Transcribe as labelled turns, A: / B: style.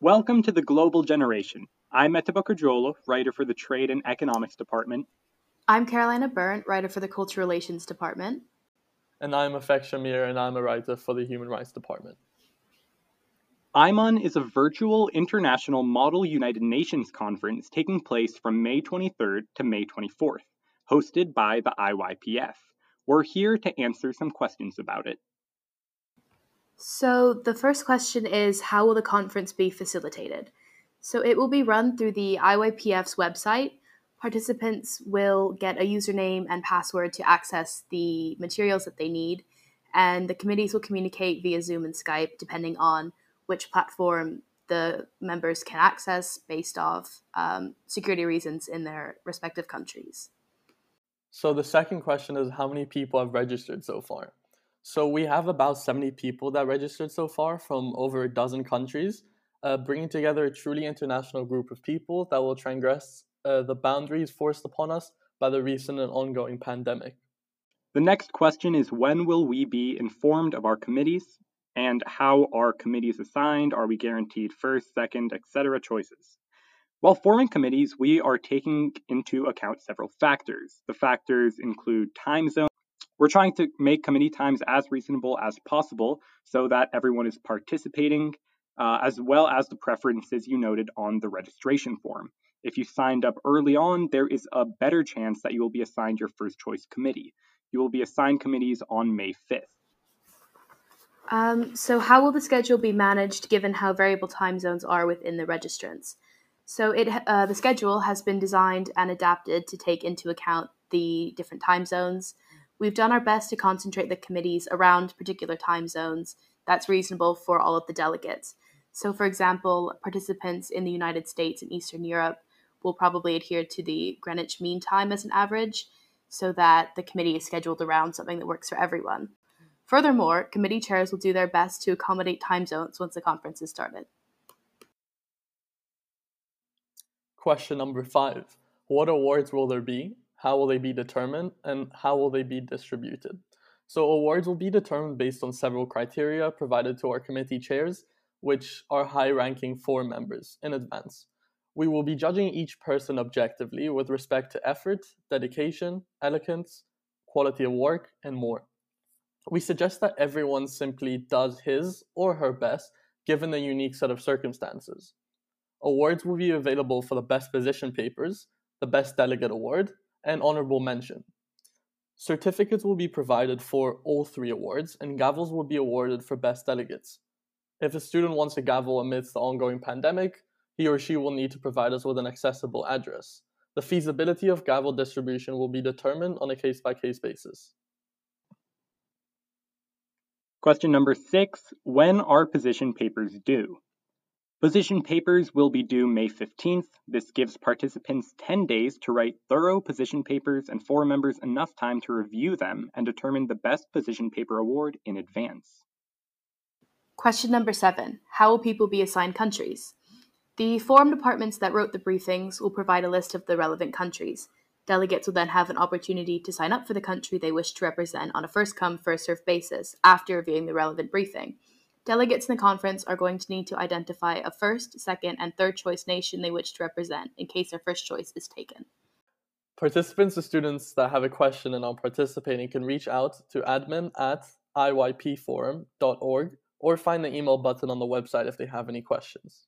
A: Welcome to the Global Generation. I'm Mete Boccargiolo, writer for the Trade and Economics Department.
B: I'm Carolina Berndt, writer for the Culture Relations Department.
C: And I'm Afek Shamir, and I'm a writer for the Human Rights Department.
A: iMUN is a virtual international Model United Nations conference taking place from May 23rd to May 24th, hosted by the IYPF. We're here to answer some questions about it.
B: So, the first question is How will the conference be facilitated? So, it will be run through the IYPF's website. Participants will get a username and password to access the materials that they need, and the committees will communicate via Zoom and Skype depending on which platform the members can access based off um, security reasons in their respective countries.
C: So, the second question is How many people have registered so far? So we have about 70 people that registered so far from over a dozen countries, uh, bringing together a truly international group of people that will transgress uh, the boundaries forced upon us by the recent and ongoing pandemic.
A: The next question is when will we be informed of our committees and how are committees assigned? Are we guaranteed first, second, etc. choices? While forming committees, we are taking into account several factors. The factors include time zone we're trying to make committee times as reasonable as possible so that everyone is participating, uh, as well as the preferences you noted on the registration form. If you signed up early on, there is a better chance that you will be assigned your first choice committee. You will be assigned committees on May 5th.
B: Um, so, how will the schedule be managed given how variable time zones are within the registrants? So, it uh, the schedule has been designed and adapted to take into account the different time zones, We've done our best to concentrate the committees around particular time zones that's reasonable for all of the delegates. So, for example, participants in the United States and Eastern Europe will probably adhere to the Greenwich Mean Time as an average so that the committee is scheduled around something that works for everyone. Furthermore, committee chairs will do their best to accommodate time zones once the conference is started.
C: Question number five What awards will there be? How will they be determined, and how will they be distributed. So awards will be determined based on several criteria provided to our committee chairs, which are high-ranking four members in advance. We will be judging each person objectively with respect to effort, dedication, elegance, quality of work, and more. We suggest that everyone simply does his or her best given the unique set of circumstances. Awards will be available for the best position papers, the best delegate award, and honorable mention. Certificates will be provided for all three awards, and gavels will be awarded for best delegates. If a student wants a gavel amidst the ongoing pandemic, he or she will need to provide us with an accessible address. The feasibility of gavel distribution will be determined on a case by case basis.
A: Question number six When are position papers due? Position papers will be due May 15th. This gives participants 10 days to write thorough position papers and four members enough time to review them and determine the best position paper award in advance.
B: Question number seven How will people be assigned countries? The forum departments that wrote the briefings will provide a list of the relevant countries. Delegates will then have an opportunity to sign up for the country they wish to represent on a first come, first served basis after reviewing the relevant briefing. Delegates in the conference are going to need to identify a first, second, and third choice nation they wish to represent in case their first choice is taken.
C: Participants or students that have a question and are participating can reach out to admin at iypforum.org or find the email button on the website if they have any questions.